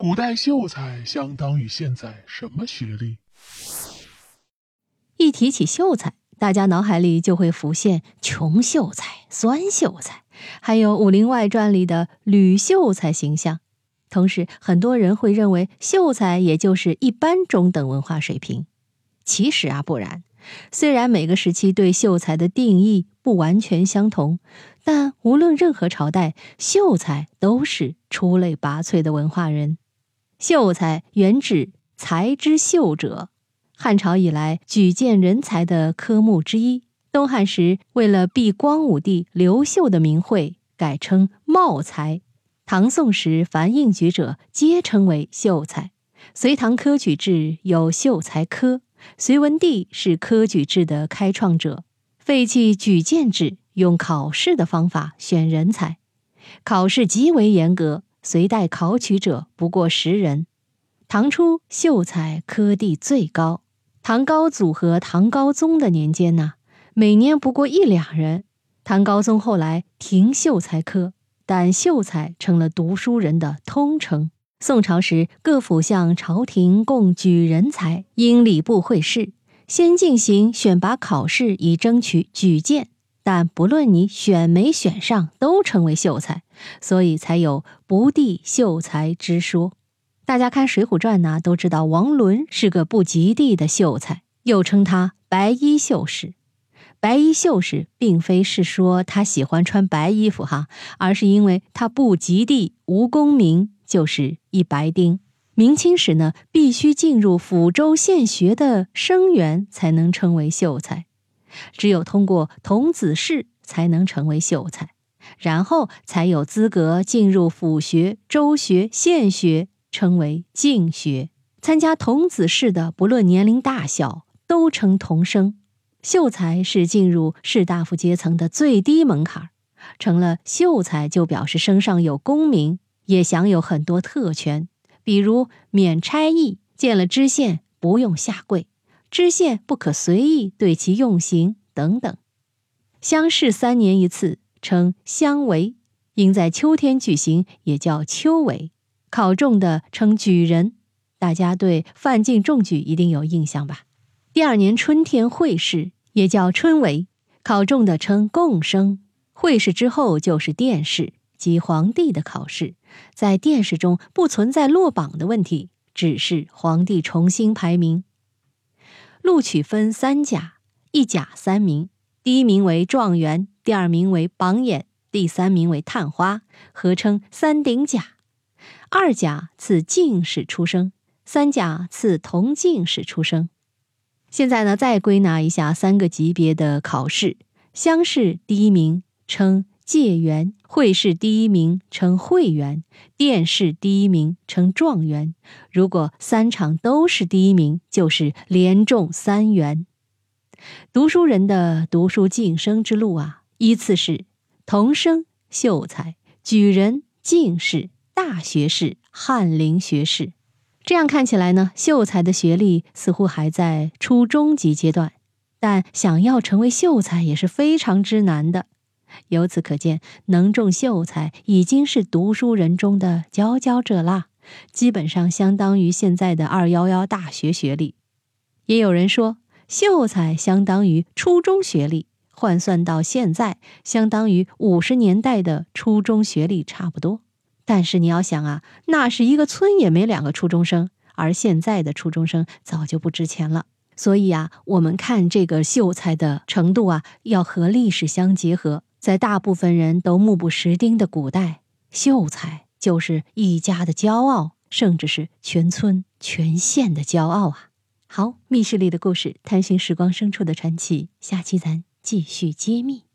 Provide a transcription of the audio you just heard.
古代秀才相当于现在什么学历？一提起秀才，大家脑海里就会浮现穷秀才、酸秀才，还有《武林外传》里的吕秀才形象。同时，很多人会认为秀才也就是一般中等文化水平。其实啊，不然。虽然每个时期对秀才的定义不完全相同，但无论任何朝代，秀才都是出类拔萃的文化人。秀才原指才之秀者，汉朝以来举荐人才的科目之一。东汉时，为了避光武帝刘秀的名讳，改称茂才。唐宋时，凡应举者皆称为秀才。隋唐科举制有秀才科。隋文帝是科举制的开创者，废弃举荐制，用考试的方法选人才，考试极为严格。隋代考取者不过十人。唐初秀才科第最高，唐高祖和唐高宗的年间呢，每年不过一两人。唐高宗后来停秀才科，但秀才成了读书人的通称。宋朝时，各府向朝廷供举人才，应礼部会试，先进行选拔考试，以争取举荐。但不论你选没选上，都称为秀才，所以才有不第秀才之说。大家看《水浒传》呢，都知道王伦是个不及第的秀才，又称他白衣秀士。白衣秀士并非是说他喜欢穿白衣服哈，而是因为他不及第，无功名。就是一白丁。明清时呢，必须进入抚州县学的生源才能称为秀才，只有通过童子试才能成为秀才，然后才有资格进入府学、州学、县学，称为进学。参加童子试的，不论年龄大小，都称童生。秀才是进入士大夫阶层的最低门槛儿，成了秀才就表示身上有功名。也享有很多特权，比如免差役，见了知县不用下跪，知县不可随意对其用刑等等。乡试三年一次，称乡闱，应在秋天举行，也叫秋闱。考中的称举人，大家对范进中举一定有印象吧？第二年春天会试，也叫春闱，考中的称贡生。会试之后就是殿试。即皇帝的考试，在殿试中不存在落榜的问题，只是皇帝重新排名。录取分三甲，一甲三名，第一名为状元，第二名为榜眼，第三名为探花，合称三顶甲。二甲赐进士出生，三甲赐同进士出生。现在呢，再归纳一下三个级别的考试：乡试第一名称。解元会试第一名称会员，殿试第一名称状元。如果三场都是第一名，就是连中三元。读书人的读书晋升之路啊，依次是童生、秀才、举人、进士、大学士、翰林学士。这样看起来呢，秀才的学历似乎还在初中级阶段，但想要成为秀才也是非常之难的。由此可见，能中秀才已经是读书人中的佼佼者啦，基本上相当于现在的二幺幺大学学历。也有人说，秀才相当于初中学历，换算到现在，相当于五十年代的初中学历差不多。但是你要想啊，那是一个村也没两个初中生，而现在的初中生早就不值钱了。所以啊，我们看这个秀才的程度啊，要和历史相结合。在大部分人都目不识丁的古代，秀才就是一家的骄傲，甚至是全村全县的骄傲啊！好，密室里的故事，探寻时光深处的传奇，下期咱继续揭秘。